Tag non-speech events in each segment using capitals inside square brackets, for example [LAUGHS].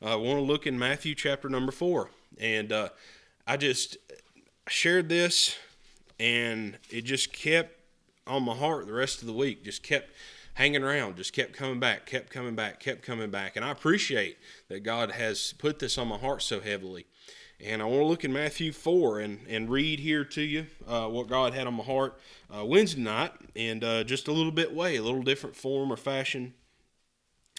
I want to look in Matthew chapter number four. And uh, I just shared this, and it just kept on my heart the rest of the week, just kept hanging around, just kept coming back, kept coming back, kept coming back. And I appreciate that God has put this on my heart so heavily. And I want to look in Matthew 4 and, and read here to you uh, what God had on my heart uh, Wednesday night and uh, just a little bit way, a little different form or fashion,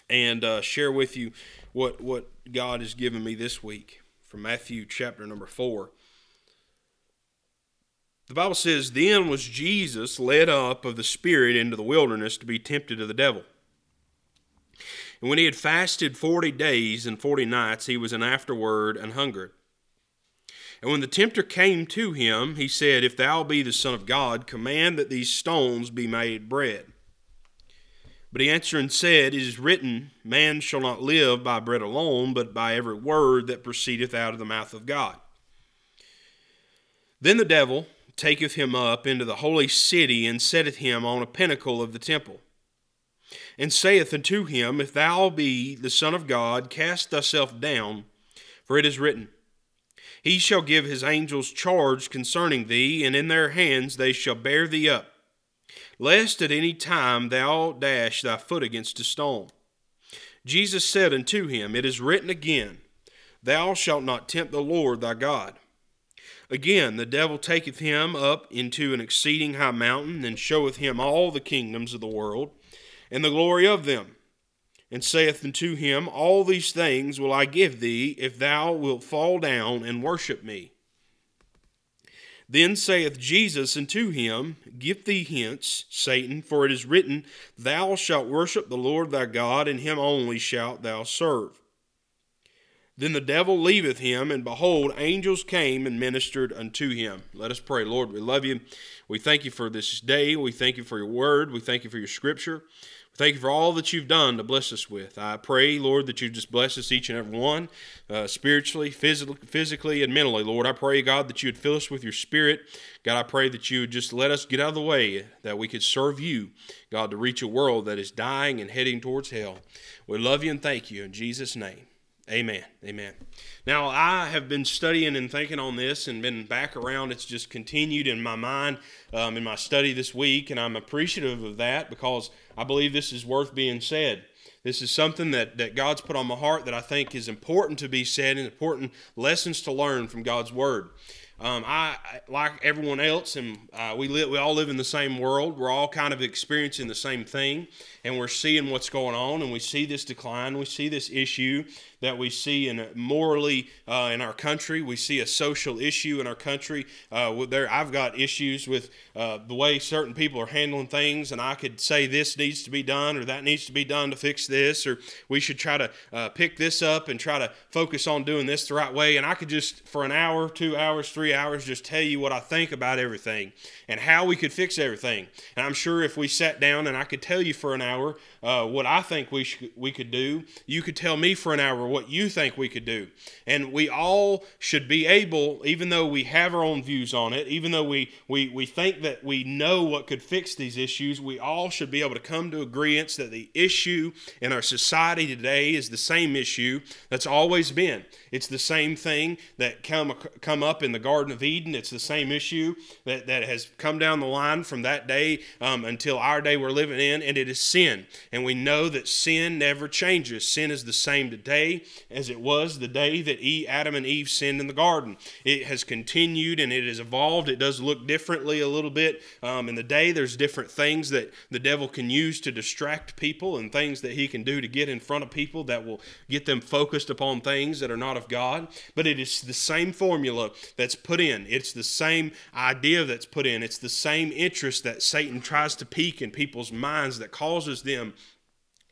and uh, share with you what, what God has given me this week from Matthew chapter number 4. The Bible says, Then was Jesus led up of the Spirit into the wilderness to be tempted of the devil. And when he had fasted forty days and forty nights, he was an afterward and hungered. And when the tempter came to him, he said, If thou be the Son of God, command that these stones be made bread. But he answered and said, It is written, Man shall not live by bread alone, but by every word that proceedeth out of the mouth of God. Then the devil taketh him up into the holy city, and setteth him on a pinnacle of the temple, and saith unto him, If thou be the Son of God, cast thyself down, for it is written, he shall give his angels charge concerning thee, and in their hands they shall bear thee up, lest at any time thou dash thy foot against a stone. Jesus said unto him, It is written again, Thou shalt not tempt the Lord thy God. Again, the devil taketh him up into an exceeding high mountain, and showeth him all the kingdoms of the world, and the glory of them and saith unto him, All these things will I give thee, if thou wilt fall down and worship me. Then saith Jesus unto him, Get thee hence, Satan, for it is written, Thou shalt worship the Lord thy God, and him only shalt thou serve. Then the devil leaveth him, and behold, angels came and ministered unto him. Let us pray. Lord, we love you. We thank you for this day. We thank you for your word. We thank you for your scripture. Thank you for all that you've done to bless us with. I pray, Lord, that you just bless us each and every one, uh, spiritually, physically, physically, and mentally. Lord, I pray, God, that you would fill us with your spirit. God, I pray that you would just let us get out of the way, that we could serve you, God, to reach a world that is dying and heading towards hell. We love you and thank you in Jesus' name. Amen. Amen. Now, I have been studying and thinking on this and been back around. It's just continued in my mind um, in my study this week, and I'm appreciative of that because I believe this is worth being said. This is something that, that God's put on my heart that I think is important to be said and important lessons to learn from God's Word. Um, I like everyone else, and uh, we live. We all live in the same world. We're all kind of experiencing the same thing, and we're seeing what's going on, and we see this decline. We see this issue that we see in morally uh, in our country. We see a social issue in our country. Uh, there, I've got issues with uh, the way certain people are handling things, and I could say this needs to be done or that needs to be done to fix this, or we should try to uh, pick this up and try to focus on doing this the right way. And I could just for an hour, two hours, three hours, just tell you what I think about everything and how we could fix everything. And I'm sure if we sat down and I could tell you for an hour uh, what I think we sh- we could do, you could tell me for an hour what you think we could do. And we all should be able, even though we have our own views on it, even though we, we, we think that we know what could fix these issues, we all should be able to come to agreement that the issue in our society today is the same issue that's always been. It's the same thing that come, come up in the Garden of Eden. It's the same issue that, that has come down the line from that day um, until our day we're living in, and it is sin. And we know that sin never changes. Sin is the same today as it was the day that Adam and Eve sinned in the garden. It has continued and it has evolved. It does look differently a little bit um, in the day. There's different things that the devil can use to distract people and things that he can do to get in front of people that will get them focused upon things that are not of God. But it is the same formula that's put in, it's the same idea that's put in, it's the same interest that Satan tries to pique in people's minds that causes them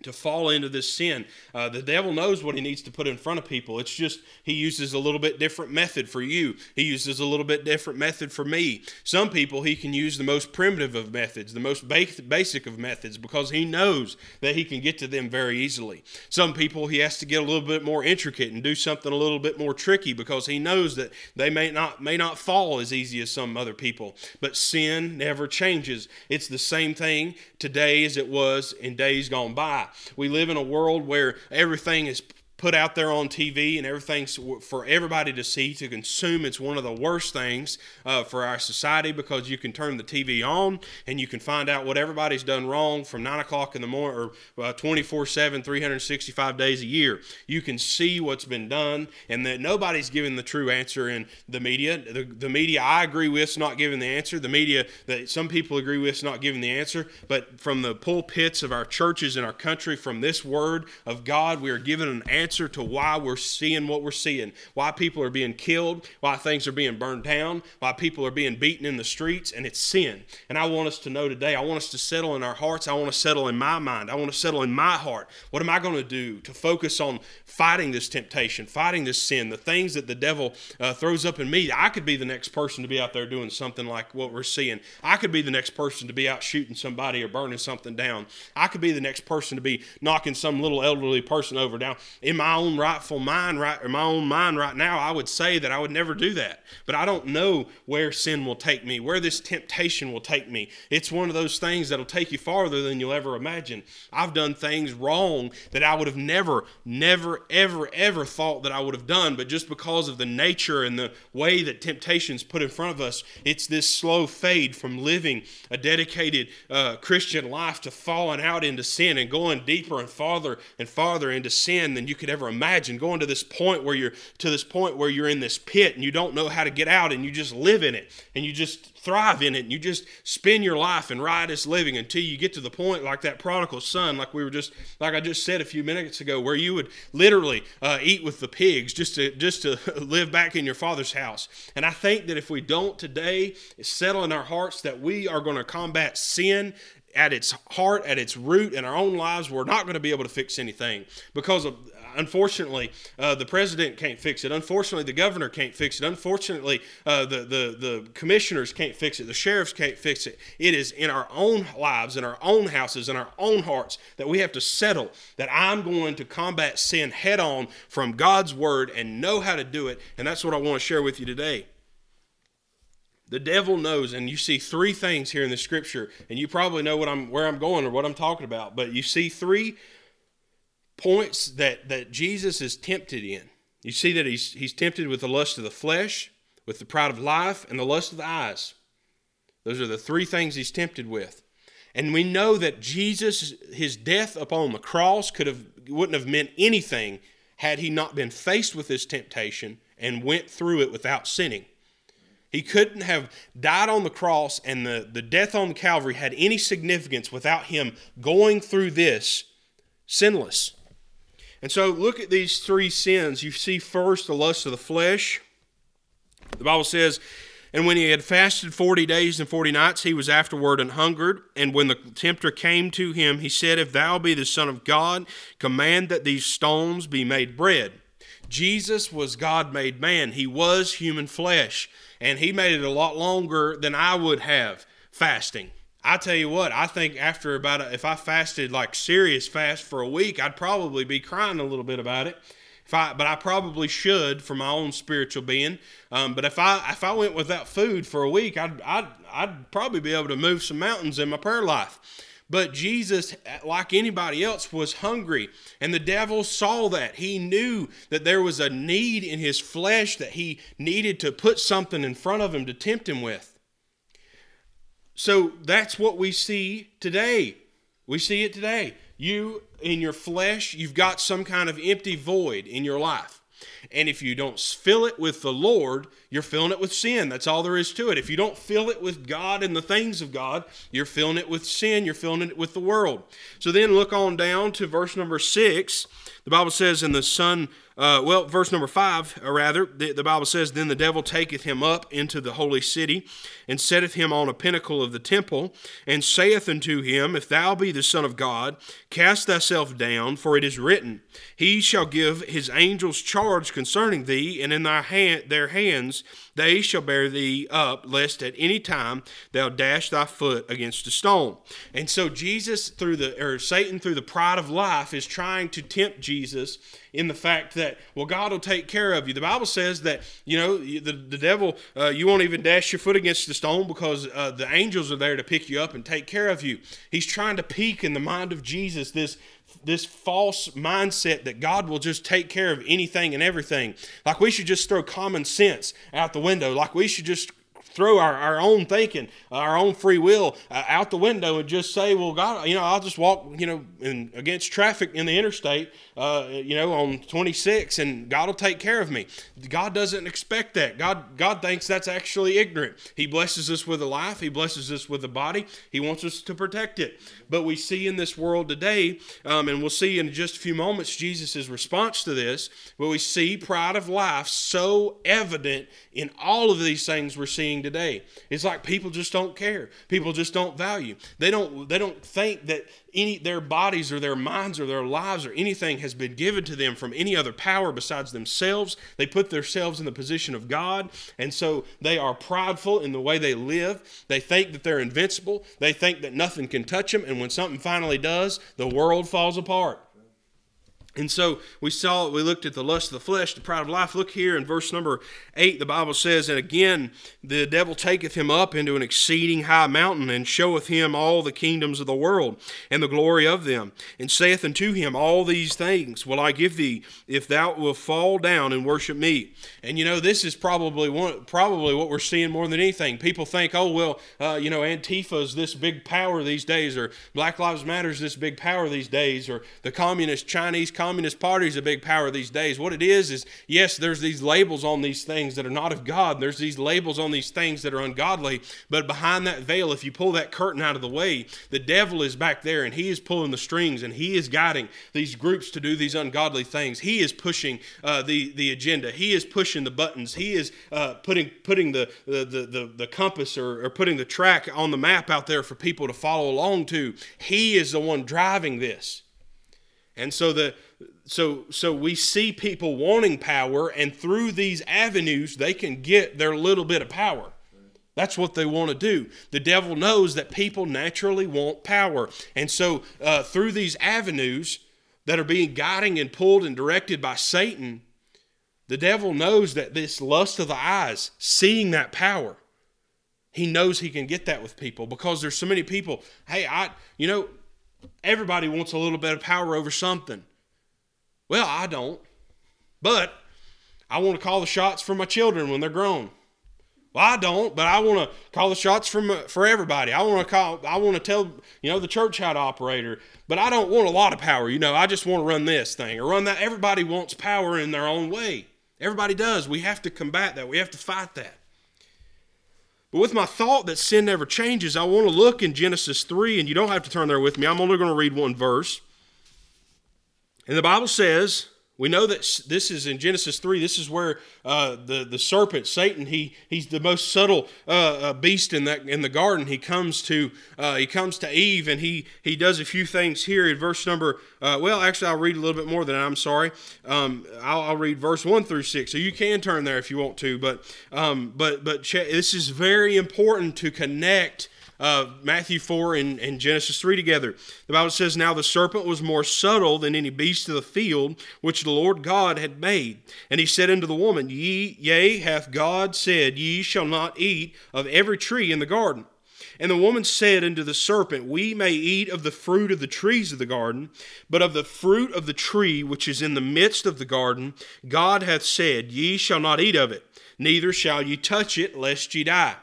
to fall into this sin. Uh, the devil knows what he needs to put in front of people. It's just he uses a little bit different method for you. He uses a little bit different method for me. Some people he can use the most primitive of methods, the most basic of methods, because he knows that he can get to them very easily. Some people he has to get a little bit more intricate and do something a little bit more tricky because he knows that they may not may not fall as easy as some other people. But sin never changes. It's the same thing today as it was in days gone by. We live in a world where everything is put out there on TV and everything's for everybody to see, to consume. It's one of the worst things uh, for our society because you can turn the TV on and you can find out what everybody's done wrong from 9 o'clock in the morning or uh, 24 7, 365 days a year. You can see what's been done and that nobody's giving the true answer in the media. The, the media I agree with is not giving the answer. The media that some people agree with is not giving the answer. But from the pulpits of our churches in our country, from this word of God, we are given an answer answer to why we're seeing what we're seeing, why people are being killed, why things are being burned down, why people are being beaten in the streets, and it's sin. And I want us to know today, I want us to settle in our hearts. I want to settle in my mind. I want to settle in my heart. What am I going to do to focus on fighting this temptation, fighting this sin, the things that the devil uh, throws up in me? I could be the next person to be out there doing something like what we're seeing. I could be the next person to be out shooting somebody or burning something down. I could be the next person to be knocking some little elderly person over down. In my own rightful mind right or my own mind right now, I would say that I would never do that. But I don't know where sin will take me, where this temptation will take me. It's one of those things that'll take you farther than you'll ever imagine. I've done things wrong that I would have never, never, ever, ever thought that I would have done, but just because of the nature and the way that temptation's put in front of us, it's this slow fade from living a dedicated uh, Christian life to falling out into sin and going deeper and farther and farther into sin than you could ever imagine going to this point where you're to this point where you're in this pit and you don't know how to get out and you just live in it and you just thrive in it and you just spend your life in riotous living until you get to the point like that prodigal son like we were just like i just said a few minutes ago where you would literally uh, eat with the pigs just to just to [LAUGHS] live back in your father's house. And i think that if we don't today settle in our hearts that we are going to combat sin at its heart, at its root, in our own lives, we're not going to be able to fix anything because of unfortunately, uh, the president can't fix it. Unfortunately, the governor can't fix it. Unfortunately, uh, the, the, the commissioners can't fix it. The sheriffs can't fix it. It is in our own lives, in our own houses, in our own hearts that we have to settle that I'm going to combat sin head on from God's word and know how to do it. And that's what I want to share with you today. The devil knows, and you see three things here in the scripture, and you probably know what I'm where I'm going or what I'm talking about, but you see three points that, that Jesus is tempted in. You see that he's, he's tempted with the lust of the flesh, with the pride of life, and the lust of the eyes. Those are the three things he's tempted with. And we know that Jesus, his death upon the cross, could have wouldn't have meant anything had he not been faced with this temptation and went through it without sinning. He couldn't have died on the cross and the, the death on Calvary had any significance without him going through this sinless. And so look at these three sins. You see first the lust of the flesh. The Bible says, and when he had fasted 40 days and 40 nights, he was afterward and hungered. And when the tempter came to him, he said, If thou be the Son of God, command that these stones be made bread. Jesus was God made man. He was human flesh. And he made it a lot longer than I would have fasting. I tell you what, I think after about a, if I fasted like serious fast for a week, I'd probably be crying a little bit about it. If I, but I probably should for my own spiritual being. Um, but if I if I went without food for a week, I'd, I'd I'd probably be able to move some mountains in my prayer life. But Jesus, like anybody else, was hungry. And the devil saw that. He knew that there was a need in his flesh that he needed to put something in front of him to tempt him with. So that's what we see today. We see it today. You, in your flesh, you've got some kind of empty void in your life. And if you don't fill it with the Lord, you're filling it with sin. That's all there is to it. If you don't fill it with God and the things of God, you're filling it with sin. You're filling it with the world. So then look on down to verse number six. The Bible says, And the Son uh, well, verse number five, or rather, the, the, Bible says, Then the devil taketh him up into the holy city, and setteth him on a pinnacle of the temple, and saith unto him, If thou be the Son of God, cast thyself down, for it is written, He shall give his angels charge concerning thee, and in thy hand, their hands they shall bear thee up, lest at any time thou dash thy foot against a stone. And so Jesus, through the or Satan, through the pride of life, is trying to tempt Jesus in the fact that well, God will take care of you. The Bible says that you know the the devil, uh, you won't even dash your foot against the stone because uh, the angels are there to pick you up and take care of you. He's trying to peak in the mind of Jesus this this false mindset that God will just take care of anything and everything. Like we should just throw common sense out the window. Like we should just throw our, our own thinking, our own free will uh, out the window and just say, well, God, you know, I'll just walk, you know, in, against traffic in the interstate, uh, you know, on 26 and God will take care of me. God doesn't expect that. God, God thinks that's actually ignorant. He blesses us with a life. He blesses us with a body. He wants us to protect it. But we see in this world today, um, and we'll see in just a few moments Jesus' response to this, but we see pride of life so evident in all of these things we're seeing today. It's like people just don't care. People just don't value. They don't they don't think that any their bodies or their minds or their lives or anything has been given to them from any other power besides themselves. They put themselves in the position of God, and so they are prideful in the way they live. They think that they're invincible. They think that nothing can touch them, and when something finally does, the world falls apart. And so we saw, we looked at the lust of the flesh, the pride of life. Look here in verse number 8, the Bible says, And again, the devil taketh him up into an exceeding high mountain, and showeth him all the kingdoms of the world, and the glory of them, and saith unto him, All these things will I give thee, if thou wilt fall down and worship me. And you know, this is probably one, probably what we're seeing more than anything. People think, oh, well, uh, you know, Antifa is this big power these days, or Black Lives Matter is this big power these days, or the communist Chinese Communist Communist Party is a big power these days. What it is is, yes, there's these labels on these things that are not of God. There's these labels on these things that are ungodly. But behind that veil, if you pull that curtain out of the way, the devil is back there and he is pulling the strings and he is guiding these groups to do these ungodly things. He is pushing uh, the the agenda. He is pushing the buttons. He is uh, putting putting the the, the, the compass or, or putting the track on the map out there for people to follow along to. He is the one driving this. And so the so so we see people wanting power and through these avenues they can get their little bit of power. That's what they want to do. The devil knows that people naturally want power. And so uh, through these avenues that are being guiding and pulled and directed by Satan, the devil knows that this lust of the eyes, seeing that power, he knows he can get that with people because there's so many people. Hey, I, you know, everybody wants a little bit of power over something. Well, I don't. But I want to call the shots for my children when they're grown. Well, I don't, but I want to call the shots for my, for everybody. I want to call. I want to tell you know the church how to operate, but I don't want a lot of power. You know, I just want to run this thing or run that. Everybody wants power in their own way. Everybody does. We have to combat that. We have to fight that. But with my thought that sin never changes, I want to look in Genesis 3, and you don't have to turn there with me. I'm only going to read one verse. And the Bible says, we know that this is in Genesis 3. This is where uh, the, the serpent, Satan, he, he's the most subtle uh, uh, beast in, that, in the garden. He comes to uh, he comes to Eve and he, he does a few things here in verse number, uh, well, actually, I'll read a little bit more than that. I'm sorry. Um, I'll, I'll, read verse 1 through 6. So you can turn there if you want to. But, um, but, but this is very important to connect uh, Matthew 4 and, and Genesis 3 together. The Bible says, Now the serpent was more subtle than any beast of the field which the Lord God had made. And he said unto the woman, Ye, yea, hath God said, Ye shall not eat of every tree in the garden. And the woman said unto the serpent, We may eat of the fruit of the trees of the garden, but of the fruit of the tree which is in the midst of the garden, God hath said, Ye shall not eat of it, neither shall ye touch it, lest ye die.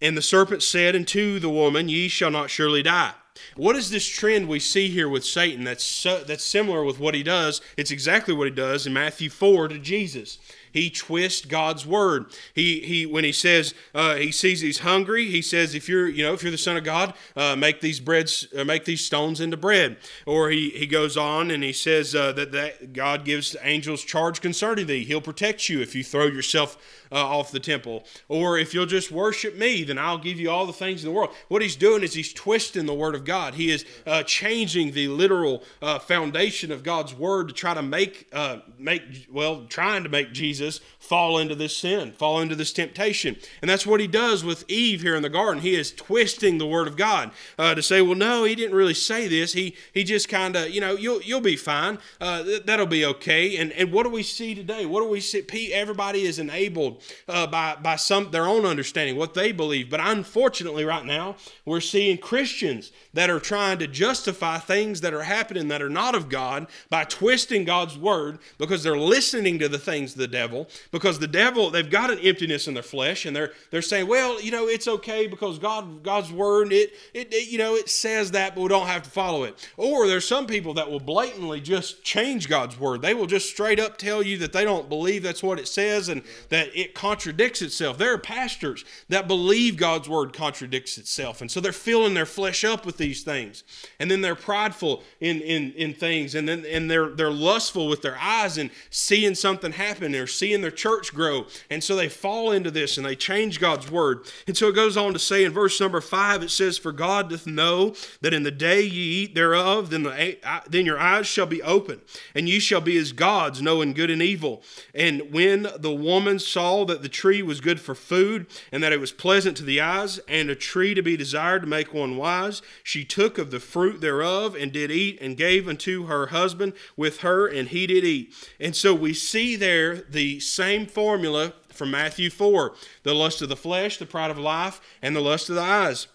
And the serpent said unto the woman, Ye shall not surely die. What is this trend we see here with Satan that's, so, that's similar with what he does? It's exactly what he does in Matthew 4 to Jesus. He twists God's word. He he when he says uh, he sees he's hungry, he says if you're you know if you're the son of God, uh, make these breads uh, make these stones into bread. Or he he goes on and he says uh, that that God gives angels charge concerning thee. He'll protect you if you throw yourself uh, off the temple. Or if you'll just worship me, then I'll give you all the things in the world. What he's doing is he's twisting the word of God. He is uh, changing the literal foundation of God's word to try to make make well trying to make Jesus Fall into this sin, fall into this temptation. And that's what he does with Eve here in the garden. He is twisting the word of God uh, to say, well, no, he didn't really say this. He he just kind of, you know, you'll you'll be fine. Uh, th- that'll be okay. And and what do we see today? What do we see? Everybody is enabled uh, by by some their own understanding, what they believe. But unfortunately, right now, we're seeing Christians that are trying to justify things that are happening that are not of God by twisting God's word because they're listening to the things of the devil. Because the devil, they've got an emptiness in their flesh, and they're they're saying, well, you know, it's okay because God God's word it, it it you know it says that, but we don't have to follow it. Or there's some people that will blatantly just change God's word. They will just straight up tell you that they don't believe that's what it says and that it contradicts itself. There are pastors that believe God's word contradicts itself, and so they're filling their flesh up with these things, and then they're prideful in in in things, and then and they're they're lustful with their eyes and seeing something happen or seeing their church grow, and so they fall into this and they change God's word. And so it goes on to say in verse number five, it says, "For God doth know that in the day ye eat thereof, then the then your eyes shall be open, and ye shall be as gods, knowing good and evil." And when the woman saw that the tree was good for food, and that it was pleasant to the eyes, and a tree to be desired to make one wise, she took of the fruit thereof and did eat, and gave unto her husband with her, and he did eat. And so we see there the same formula from Matthew 4 the lust of the flesh, the pride of life, and the lust of the eyes.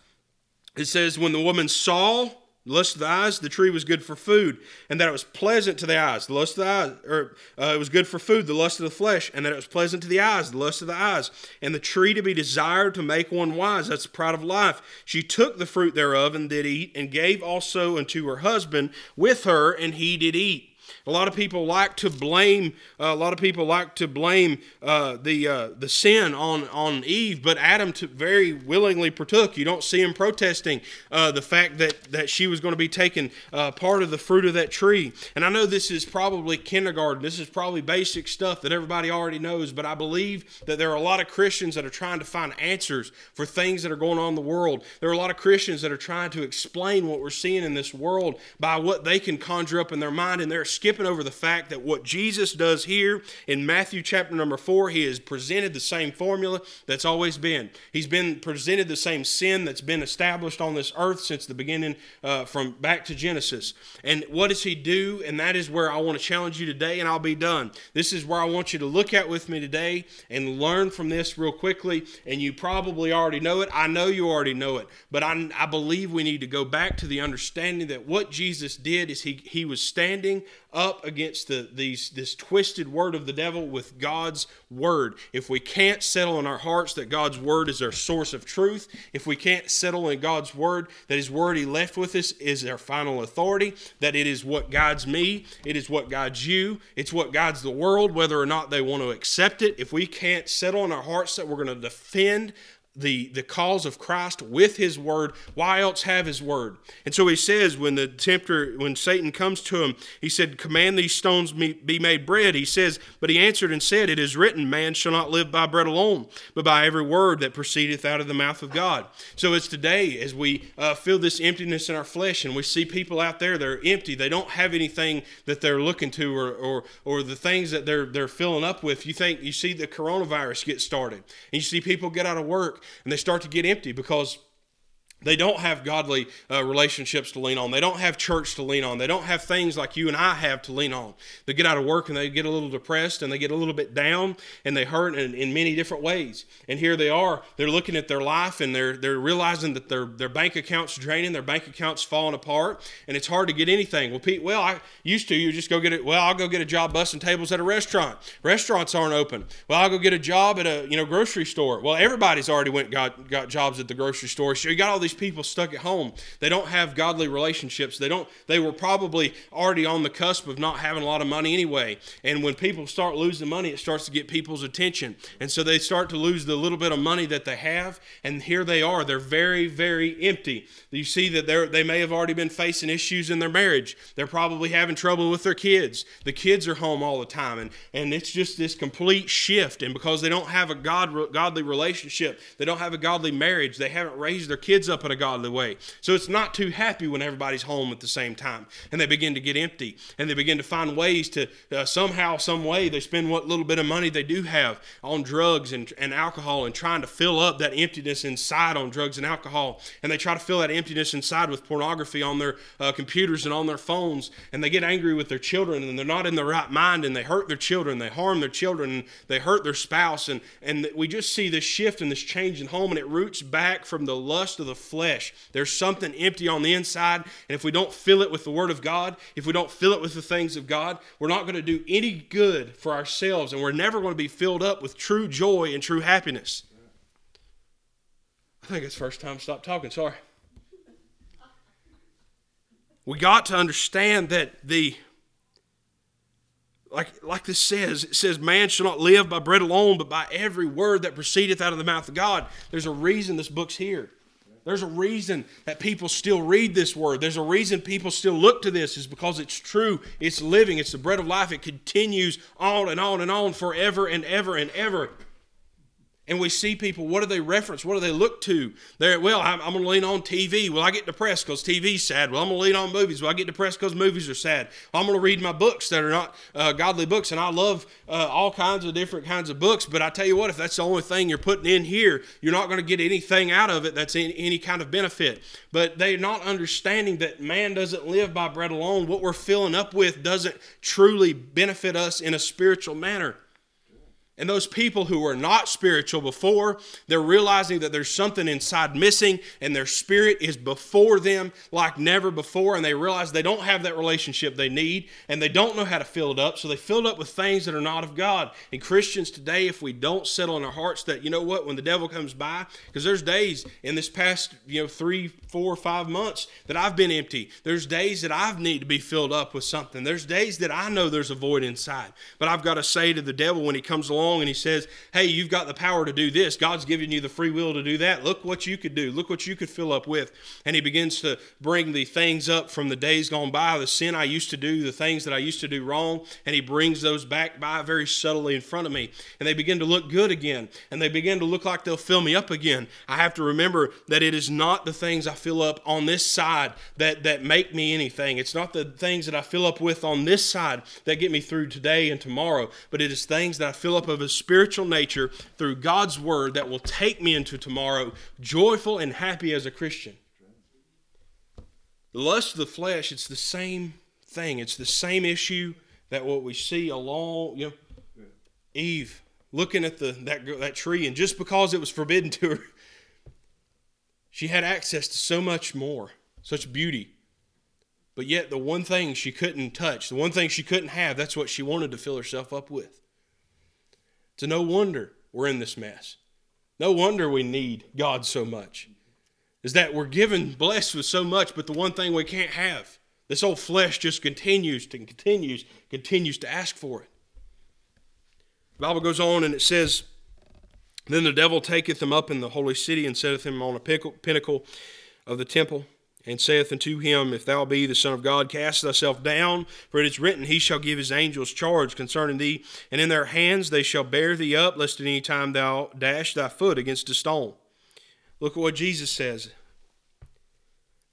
It says, When the woman saw the lust of the eyes, the tree was good for food, and that it was pleasant to the eyes. The lust of the eyes, or uh, it was good for food, the lust of the flesh, and that it was pleasant to the eyes, the lust of the eyes. And the tree to be desired to make one wise, that's the pride of life. She took the fruit thereof and did eat, and gave also unto her husband with her, and he did eat. A lot of people like to blame. Uh, a lot of people like to blame uh, the uh, the sin on on Eve, but Adam t- very willingly partook. You don't see him protesting uh, the fact that that she was going to be taking uh, part of the fruit of that tree. And I know this is probably kindergarten. This is probably basic stuff that everybody already knows. But I believe that there are a lot of Christians that are trying to find answers for things that are going on in the world. There are a lot of Christians that are trying to explain what we're seeing in this world by what they can conjure up in their mind, and they're skipping skipping over the fact that what Jesus does here in Matthew chapter number four, he has presented the same formula that's always been. He's been presented the same sin that's been established on this earth since the beginning, uh, from back to Genesis. And what does he do? And that is where I want to challenge you today, and I'll be done. This is where I want you to look at with me today and learn from this real quickly. And you probably already know it. I know you already know it, but I, I believe we need to go back to the understanding that what Jesus did is he, he was standing up against the, these, this twisted word of the devil with God's word. If we can't settle in our hearts that God's word is our source of truth, if we can't settle in God's word that His word He left with us is our final authority, that it is what guides me, it is what guides you, it's what guides the world, whether or not they want to accept it, if we can't settle in our hearts that we're going to defend the, the cause of Christ with his word. Why else have his word? And so he says, when the tempter, when Satan comes to him, he said, Command these stones be made bread. He says, But he answered and said, It is written, Man shall not live by bread alone, but by every word that proceedeth out of the mouth of God. So it's today as we uh, feel this emptiness in our flesh and we see people out there that are empty. They don't have anything that they're looking to or, or, or the things that they're, they're filling up with. You think, you see the coronavirus get started and you see people get out of work and they start to get empty because they don't have godly uh, relationships to lean on. They don't have church to lean on. They don't have things like you and I have to lean on. They get out of work and they get a little depressed and they get a little bit down and they hurt in, in many different ways. And here they are. They're looking at their life and they're they're realizing that their their bank accounts draining, their bank accounts falling apart, and it's hard to get anything. Well, Pete, well, I used to you just go get it. Well, I'll go get a job bussing tables at a restaurant. Restaurants aren't open. Well, I'll go get a job at a you know grocery store. Well, everybody's already went got got jobs at the grocery store. So you got all these these people stuck at home. They don't have godly relationships. They don't they were probably already on the cusp of not having a lot of money anyway. And when people start losing money, it starts to get people's attention. And so they start to lose the little bit of money that they have, and here they are. They're very very empty. You see that they they may have already been facing issues in their marriage. They're probably having trouble with their kids. The kids are home all the time and and it's just this complete shift and because they don't have a god godly relationship, they don't have a godly marriage, they haven't raised their kids up in a godly way. So it's not too happy when everybody's home at the same time and they begin to get empty and they begin to find ways to uh, somehow, some way, they spend what little bit of money they do have on drugs and, and alcohol and trying to fill up that emptiness inside on drugs and alcohol. And they try to fill that emptiness inside with pornography on their uh, computers and on their phones. And they get angry with their children and they're not in the right mind and they hurt their children, they harm their children, and they hurt their spouse. And, and we just see this shift and this change in home and it roots back from the lust of the flesh. There's something empty on the inside. And if we don't fill it with the Word of God, if we don't fill it with the things of God, we're not going to do any good for ourselves and we're never going to be filled up with true joy and true happiness. I think it's first time to stop talking. Sorry. We got to understand that the like like this says, it says, Man shall not live by bread alone, but by every word that proceedeth out of the mouth of God. There's a reason this book's here. There's a reason that people still read this word. There's a reason people still look to this is because it's true, it's living, it's the bread of life. It continues on and on and on forever and ever and ever. And we see people, what do they reference? What do they look to? They're, well, I'm, I'm going to lean on TV. Well, I get depressed because TV's sad. Well, I'm going to lean on movies. Well, I get depressed because movies are sad. Well, I'm going to read my books that are not uh, godly books. And I love uh, all kinds of different kinds of books. But I tell you what, if that's the only thing you're putting in here, you're not going to get anything out of it that's in any kind of benefit. But they're not understanding that man doesn't live by bread alone. What we're filling up with doesn't truly benefit us in a spiritual manner. And those people who were not spiritual before, they're realizing that there's something inside missing and their spirit is before them like never before. And they realize they don't have that relationship they need and they don't know how to fill it up. So they fill it up with things that are not of God. And Christians today, if we don't settle in our hearts that, you know what, when the devil comes by, because there's days in this past, you know, three, four, five months that I've been empty. There's days that I've need to be filled up with something. There's days that I know there's a void inside. But I've got to say to the devil when he comes along, along and he says, Hey, you've got the power to do this. God's given you the free will to do that. Look what you could do. Look what you could fill up with. And he begins to bring the things up from the days gone by, the sin I used to do, the things that I used to do wrong. And he brings those back by very subtly in front of me. And they begin to look good again. And they begin to look like they'll fill me up again. I have to remember that it is not the things I fill up on this side that, that make me anything. It's not the things that I fill up with on this side that get me through today and tomorrow, but it is things that I fill up of a spiritual nature through God's word that will take me into tomorrow joyful and happy as a Christian. The lust of the flesh, it's the same thing. It's the same issue that what we see along, you know, Eve looking at the that that tree, and just because it was forbidden to her, she had access to so much more, such beauty. But yet, the one thing she couldn't touch, the one thing she couldn't have, that's what she wanted to fill herself up with. So no wonder we're in this mess. No wonder we need God so much. Is that we're given blessed with so much, but the one thing we can't have, this old flesh just continues to continues, continues to ask for it. The Bible goes on and it says, Then the devil taketh him up in the holy city and setteth him on a pinnacle of the temple and saith unto him, If thou be the Son of God, cast thyself down, for it is written, He shall give his angels charge concerning thee, and in their hands they shall bear thee up, lest at any time thou dash thy foot against a stone. Look at what Jesus says.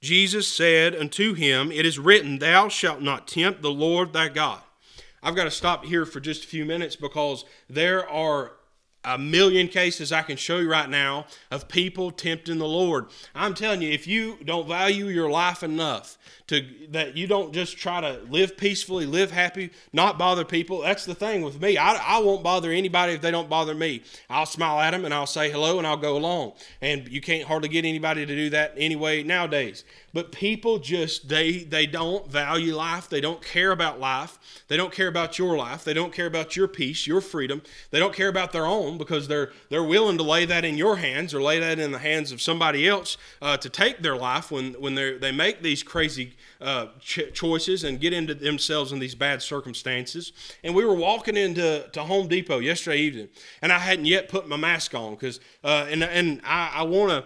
Jesus said unto him, It is written, Thou shalt not tempt the Lord thy God. I've got to stop here for just a few minutes because there are a million cases I can show you right now of people tempting the Lord. I'm telling you, if you don't value your life enough to that you don't just try to live peacefully, live happy, not bother people. That's the thing with me. I, I won't bother anybody if they don't bother me. I'll smile at them and I'll say hello and I'll go along. And you can't hardly get anybody to do that anyway nowadays. But people just they they don't value life. They don't care about life. They don't care about your life. They don't care about your peace, your freedom. They don't care about their own because they're they're willing to lay that in your hands or lay that in the hands of somebody else uh, to take their life when when they they make these crazy uh, ch- choices and get into themselves in these bad circumstances. And we were walking into to Home Depot yesterday evening, and I hadn't yet put my mask on because uh, and and I, I want to.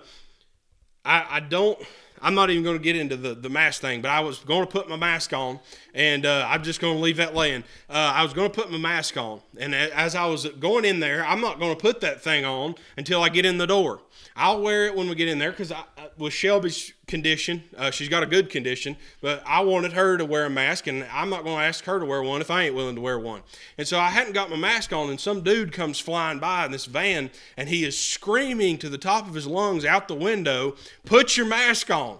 I, I don't I'm not even going to get into the, the mask thing, but I was going to put my mask on and uh, I'm just going to leave that laying. Uh, I was going to put my mask on, and as I was going in there, I'm not going to put that thing on until I get in the door. I'll wear it when we get in there because with Shelby's condition, uh, she's got a good condition, but I wanted her to wear a mask, and I'm not going to ask her to wear one if I ain't willing to wear one. And so I hadn't got my mask on, and some dude comes flying by in this van, and he is screaming to the top of his lungs out the window, "Put your mask on!"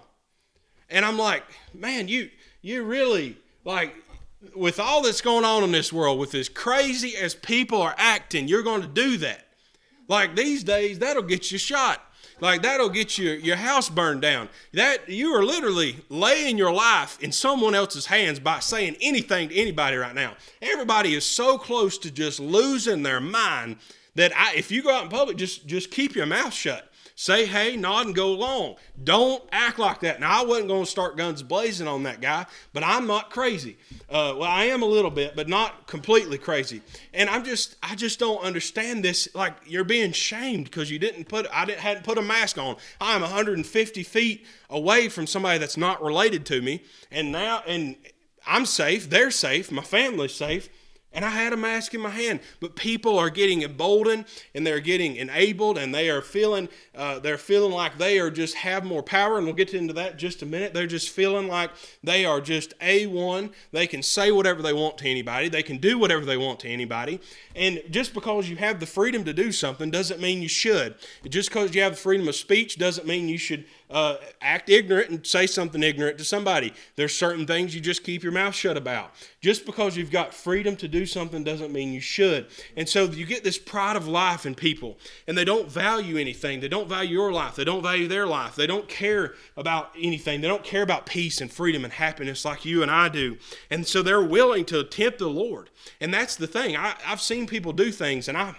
And I'm like, man, you you really like with all that's going on in this world, with as crazy as people are acting, you're going to do that. Like these days, that'll get you shot. Like that'll get your, your house burned down. That you are literally laying your life in someone else's hands by saying anything to anybody right now. Everybody is so close to just losing their mind that I, if you go out in public, just just keep your mouth shut. Say hey, nod, and go along. Don't act like that. Now, I wasn't going to start guns blazing on that guy, but I'm not crazy. Uh, well, I am a little bit, but not completely crazy. And I'm just, I just don't understand this. Like you're being shamed because you didn't put, I didn't, hadn't put a mask on. I'm 150 feet away from somebody that's not related to me, and now, and I'm safe. They're safe. My family's safe and I had a mask in my hand. But people are getting emboldened and they're getting enabled and they are feeling uh, they're feeling like they are just have more power. And we'll get into that just a minute. They're just feeling like they are just a one. They can say whatever they want to anybody. They can do whatever they want to anybody. And just because you have the freedom to do something doesn't mean you should. Just because you have the freedom of speech doesn't mean you should uh, act ignorant and say something ignorant to somebody. There's certain things you just keep your mouth shut about. Just because you've got freedom to do something doesn't mean you should. And so you get this pride of life in people, and they don't value anything. They don't value your life. They don't value their life. They don't care about anything. They don't care about peace and freedom and happiness like you and I do. And so they're willing to tempt the Lord. And that's the thing. I, I've seen people do things, and I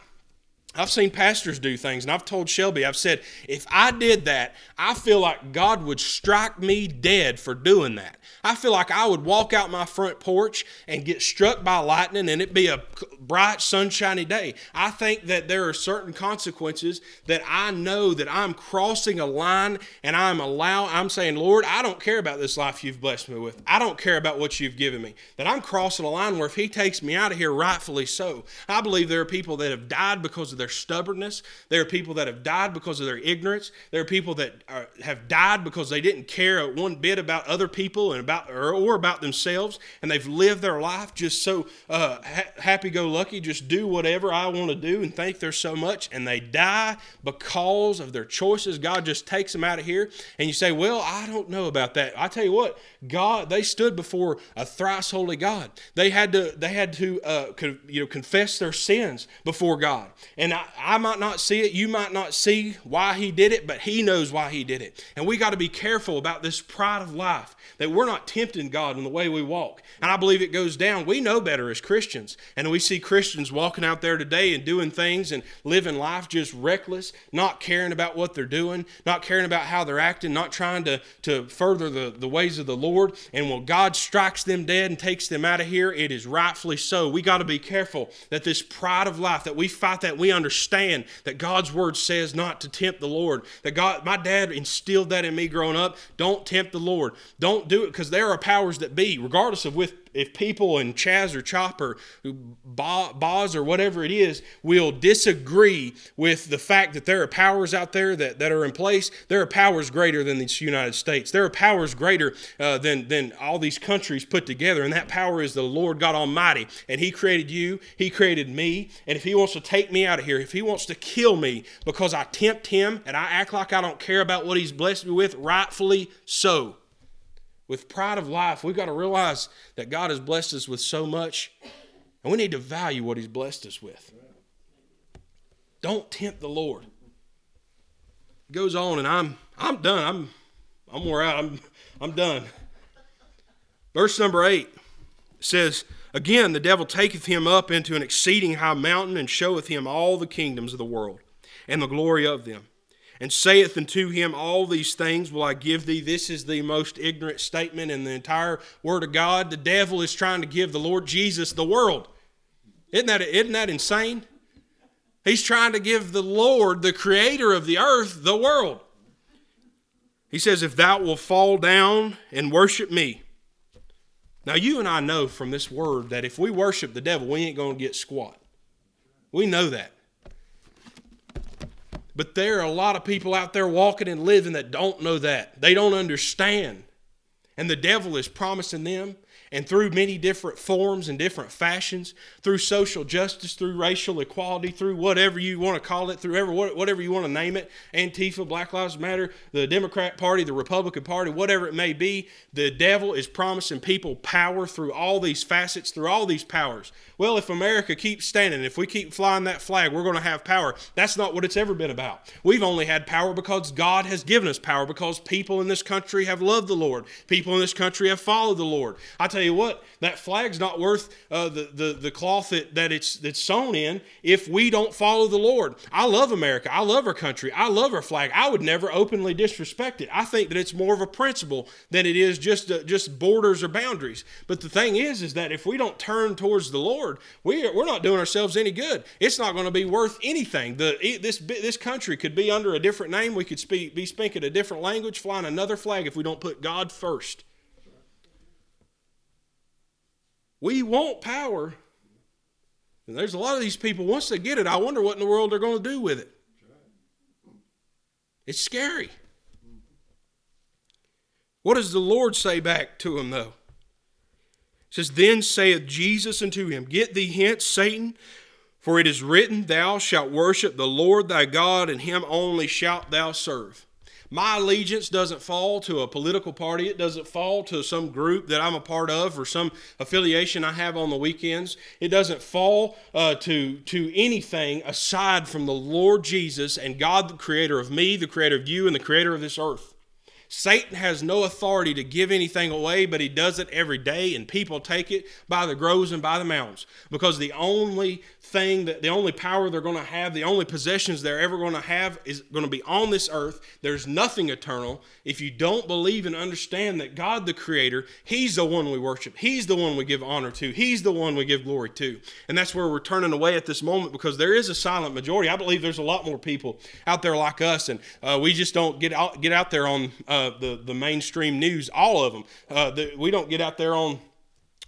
I've seen pastors do things, and I've told Shelby, I've said, if I did that, I feel like God would strike me dead for doing that. I feel like I would walk out my front porch and get struck by lightning and it'd be a bright, sunshiny day. I think that there are certain consequences that I know that I'm crossing a line and I'm allow I'm saying, Lord, I don't care about this life you've blessed me with. I don't care about what you've given me. That I'm crossing a line where if he takes me out of here, rightfully so. I believe there are people that have died because of their stubbornness. There are people that have died because of their ignorance. There are people that are, have died because they didn't care one bit about other people and about about or, or about themselves, and they've lived their life just so uh, ha- happy-go-lucky, just do whatever I want to do and think there's so much, and they die because of their choices. God just takes them out of here, and you say, "Well, I don't know about that." I tell you what, God, they stood before a thrice holy God. They had to they had to uh, con- you know confess their sins before God, and I, I might not see it, you might not see why He did it, but He knows why He did it, and we got to be careful about this pride of life that we're not tempting God in the way we walk. And I believe it goes down. We know better as Christians. And we see Christians walking out there today and doing things and living life just reckless, not caring about what they're doing, not caring about how they're acting, not trying to, to further the, the ways of the Lord. And when God strikes them dead and takes them out of here, it is rightfully so. We got to be careful that this pride of life, that we fight that, we understand that God's word says not to tempt the Lord. That God, my dad instilled that in me growing up. Don't tempt the Lord. Don't do it because there are powers that be, regardless of with if people in Chaz or Chopper, Boz or whatever it is, will disagree with the fact that there are powers out there that, that are in place, there are powers greater than the United States. There are powers greater uh, than, than all these countries put together, and that power is the Lord God Almighty. And He created you, He created me, and if He wants to take me out of here, if He wants to kill me because I tempt Him and I act like I don't care about what He's blessed me with, rightfully so with pride of life, we've got to realize that God has blessed us with so much, and we need to value what He's blessed us with. Don't tempt the Lord. It goes on, and I'm I'm done. I'm I'm wore out. I'm I'm done. Verse number eight says, Again, the devil taketh him up into an exceeding high mountain and showeth him all the kingdoms of the world and the glory of them and saith unto him, All these things will I give thee. This is the most ignorant statement in the entire Word of God. The devil is trying to give the Lord Jesus the world. Isn't that, isn't that insane? He's trying to give the Lord, the creator of the earth, the world. He says, If thou wilt fall down and worship me, Now, you and I know from this word that if we worship the devil, we ain't going to get squat. We know that. But there are a lot of people out there walking and living that don't know that. They don't understand. And the devil is promising them and through many different forms and different fashions, through social justice, through racial equality, through whatever you want to call it, through ever, whatever you want to name it Antifa, Black Lives Matter, the Democrat Party, the Republican Party, whatever it may be, the devil is promising people power through all these facets, through all these powers. Well, if America keeps standing, if we keep flying that flag, we're going to have power. That's not what it's ever been about. We've only had power because God has given us power, because people in this country have loved the Lord, people in this country have followed the Lord. I tell you what, that flag's not worth uh, the, the, the cloth that, that it's that's sewn in if we don't follow the Lord. I love America. I love our country. I love our flag. I would never openly disrespect it. I think that it's more of a principle than it is just uh, just borders or boundaries. But the thing is, is that if we don't turn towards the Lord, we are, we're not doing ourselves any good. It's not going to be worth anything. The this this country could be under a different name. We could speak, be speaking a different language, flying another flag if we don't put God first. We want power. And there's a lot of these people, once they get it, I wonder what in the world they're going to do with it. It's scary. What does the Lord say back to him, though? It says, Then saith Jesus unto him, Get thee hence, Satan, for it is written, Thou shalt worship the Lord thy God, and him only shalt thou serve. My allegiance doesn't fall to a political party. It doesn't fall to some group that I'm a part of or some affiliation I have on the weekends. It doesn't fall uh, to, to anything aside from the Lord Jesus and God, the creator of me, the creator of you, and the creator of this earth. Satan has no authority to give anything away, but he does it every day, and people take it by the groves and by the mountains. Because the only thing that the only power they're going to have, the only possessions they're ever going to have is going to be on this earth. There's nothing eternal. If you don't believe and understand that God, the Creator, He's the one we worship, He's the one we give honor to, He's the one we give glory to. And that's where we're turning away at this moment because there is a silent majority. I believe there's a lot more people out there like us, and uh, we just don't get out, get out there on. Uh, the the mainstream news, all of them. Uh, the, we don't get out there on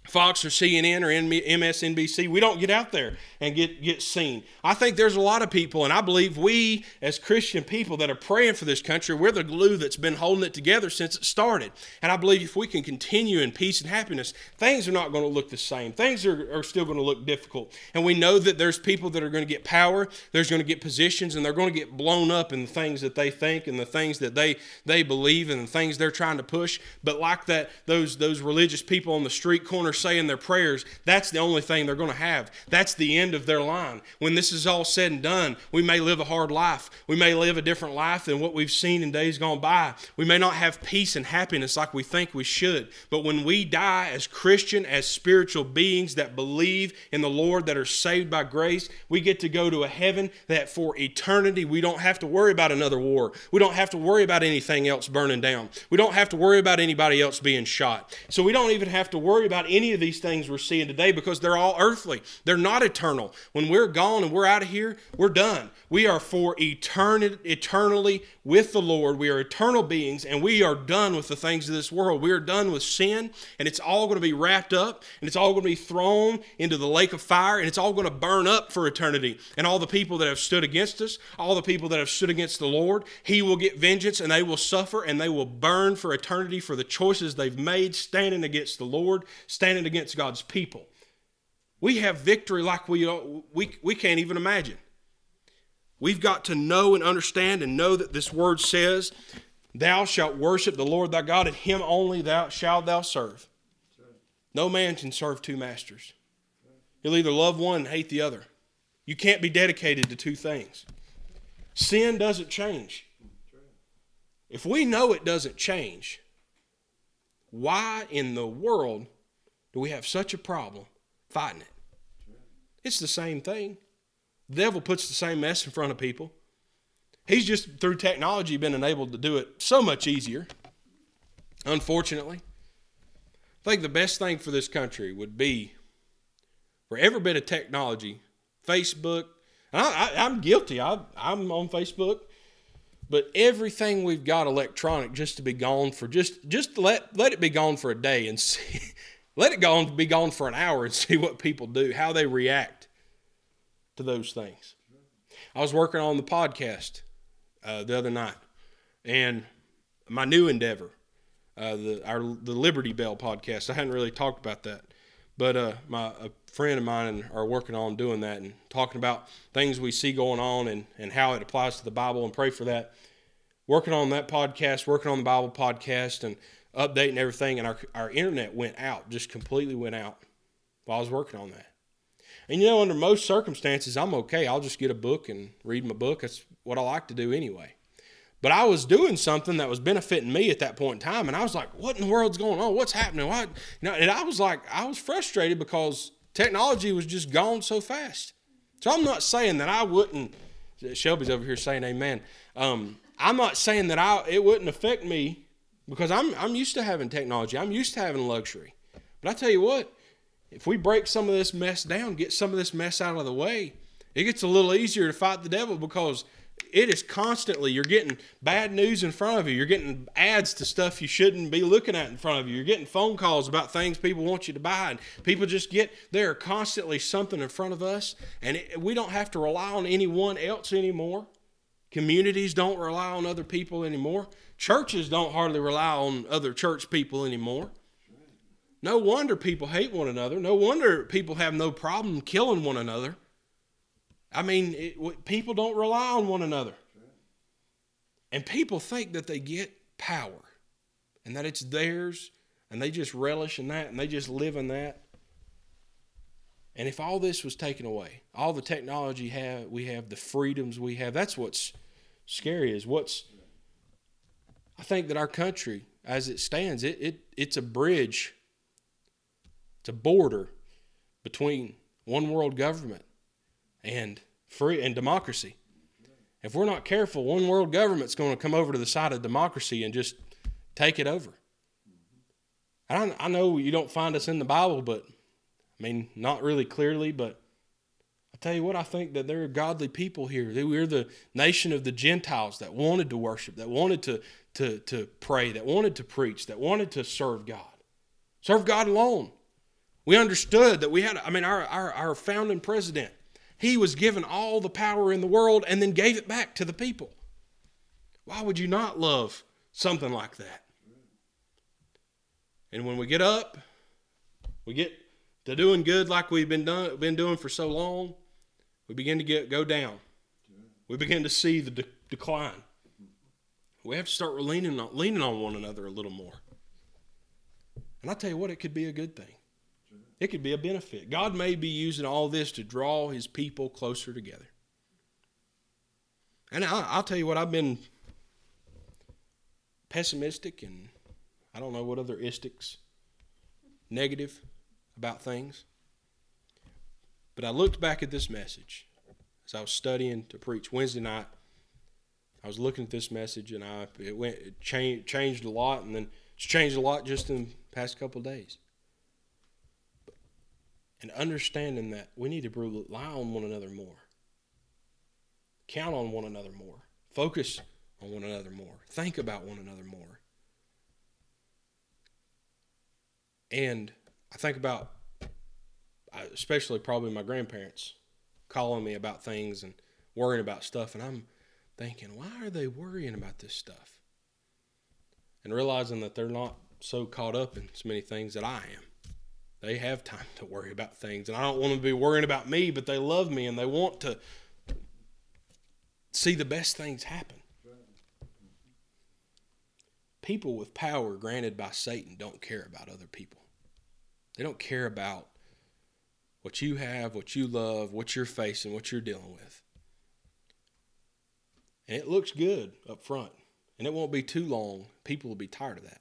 Fox or CNN or MSNBC. We don't get out there and get, get seen. I think there's a lot of people, and I believe we as Christian people that are praying for this country, we're the glue that's been holding it together since it started. And I believe if we can continue in peace and happiness, things are not going to look the same. Things are, are still going to look difficult. And we know that there's people that are going to get power, there's going to get positions, and they're going to get blown up in the things that they think and the things that they, they believe and the things they're trying to push. But like that, those, those religious people on the street corner saying their prayers, that's the only thing they're going to have. That's the end of their line. When this is all said and done, we may live a hard life. We may live a different life than what we've seen in days gone by. We may not have peace and happiness like we think we should. But when we die as Christian, as spiritual beings that believe in the Lord, that are saved by grace, we get to go to a heaven that for eternity we don't have to worry about another war. We don't have to worry about anything else burning down. We don't have to worry about anybody else being shot. So we don't even have to worry about any of these things we're seeing today because they're all earthly. They're not eternal. When we're gone and we're out of here, we're done. We are for eternity, eternally with the Lord. We are eternal beings and we are done with the things of this world. We are done with sin and it's all going to be wrapped up and it's all going to be thrown into the lake of fire and it's all going to burn up for eternity. And all the people that have stood against us, all the people that have stood against the Lord, He will get vengeance and they will suffer and they will burn for eternity for the choices they've made standing against the Lord, standing against God's people. We have victory like we, we, we can't even imagine. We've got to know and understand and know that this word says, Thou shalt worship the Lord thy God, and him only thou shalt thou serve. No man can serve two masters. You'll either love one and hate the other. You can't be dedicated to two things. Sin doesn't change. If we know it doesn't change, why in the world do we have such a problem fighting it? It's the same thing. The devil puts the same mess in front of people. He's just through technology been enabled to do it so much easier. Unfortunately, I think the best thing for this country would be for every bit of technology, Facebook. I, am guilty. I, I'm on Facebook, but everything we've got electronic just to be gone for just just let let it be gone for a day and [LAUGHS] see Let it go on, be gone for an hour and [LAUGHS] see what people do, how they react to those things. I was working on the podcast uh, the other night, and my new endeavor, uh, the our the Liberty Bell podcast. I hadn't really talked about that, but uh, my a friend of mine are working on doing that and talking about things we see going on and and how it applies to the Bible and pray for that. Working on that podcast, working on the Bible podcast, and updating everything, and our our internet went out, just completely went out while I was working on that. And you know, under most circumstances, I'm okay. I'll just get a book and read my book. That's what I like to do anyway. But I was doing something that was benefiting me at that point in time, and I was like, "What in the world's going on? What's happening?" You know, and I was like, I was frustrated because technology was just gone so fast. So I'm not saying that I wouldn't. Shelby's over here saying Amen. Um, I'm not saying that I it wouldn't affect me because I'm I'm used to having technology. I'm used to having luxury. But I tell you what, if we break some of this mess down, get some of this mess out of the way, it gets a little easier to fight the devil because it is constantly you're getting bad news in front of you. You're getting ads to stuff you shouldn't be looking at in front of you. You're getting phone calls about things people want you to buy. And people just get there constantly something in front of us. And it, we don't have to rely on anyone else anymore communities don't rely on other people anymore churches don't hardly rely on other church people anymore no wonder people hate one another no wonder people have no problem killing one another I mean, it, people don't rely on one another. And people think that they get power and that it's theirs and they just relish in that and they just live in that. And if all this was taken away, all the technology have we have, the freedoms we have, that's what's scary is what's I think that our country as it stands, it, it it's a bridge, it's a border between one world government and free and democracy. If we're not careful, one world government's going to come over to the side of democracy and just take it over. I, I know you don't find us in the Bible, but I mean, not really clearly, but I tell you what, I think that there are godly people here. We're the nation of the Gentiles that wanted to worship, that wanted to, to, to pray, that wanted to preach, that wanted to serve God. Serve God alone. We understood that we had, I mean, our, our, our founding president he was given all the power in the world and then gave it back to the people. Why would you not love something like that? And when we get up, we get to doing good like we've been done, been doing for so long, we begin to get go down. We begin to see the de- decline. We have to start leaning on, leaning on one another a little more. And I tell you what, it could be a good thing. It could be a benefit. God may be using all this to draw his people closer together. And I, will tell you what, I've been pessimistic and I don't know what other istics, negative about things. But I looked back at this message as I was studying to preach Wednesday night. I was looking at this message and I it went it changed changed a lot and then it's changed a lot just in the past couple days and understanding that we need to rely on one another more, count on one another more, focus on one another more, think about one another more. And I think about, especially probably my grandparents calling me about things and worrying about stuff, and I'm thinking, why are they worrying about this stuff? And realizing that they're not so caught up in so many things that I am. They have time to worry about things. And I don't want them to be worrying about me, but they love me and they want to see the best things happen. People with power granted by Satan don't care about other people. They don't care about what you have, what you love, what you're facing, what you're dealing with. And it looks good up front. And it won't be too long. People will be tired of that.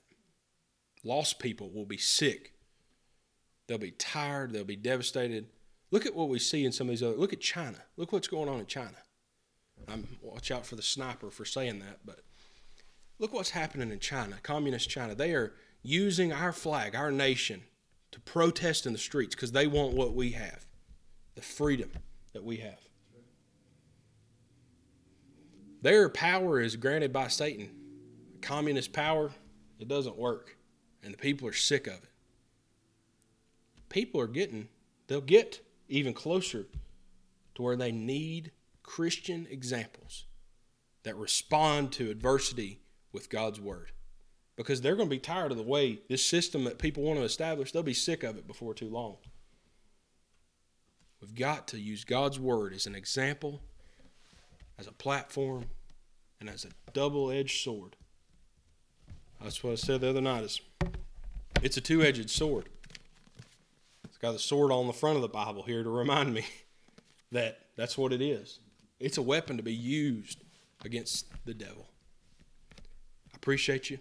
Lost people will be sick They'll be tired. They'll be devastated. Look at what we see in some of these other. Look at China. Look what's going on in China. I'm watch out for the sniper for saying that, but look what's happening in China, communist China. They are using our flag, our nation, to protest in the streets because they want what we have, the freedom that we have. Their power is granted by Satan. Communist power, it doesn't work, and the people are sick of it. people are getting, they'll get even closer to where they need Christian examples that respond to adversity with God's word. Because they're going to be tired of the way this system that people want to establish, they'll be sick of it before too long. We've got to use God's word as an example, as a platform, and as a double edged sword. That's what I said the other night. Is it's a two edged sword. It's got the sword on the front of the Bible here to remind me [LAUGHS] that that's what it is. It's a weapon to be used against the devil. I appreciate you.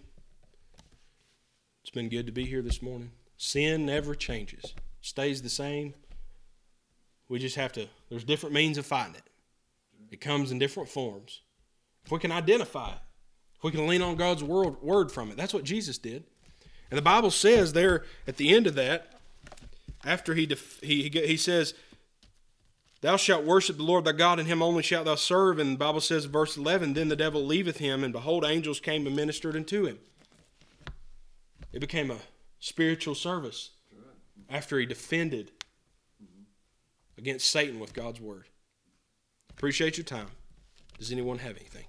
It's been good to be here this morning. Sin never changes, stays the same. We just have to, there's different means of fighting it. It comes in different forms. If we can identify it, if we can lean on God's word, word from it, that's what Jesus did. And the Bible says there at the end of that, after he, def- he, he says, Thou shalt worship the Lord thy God, and him only shalt thou serve. And the Bible says, verse 11, Then the devil leaveth him, and behold, angels came and ministered unto him. It became a spiritual service after he defended against Satan with God's word. Appreciate your time. Does anyone have anything?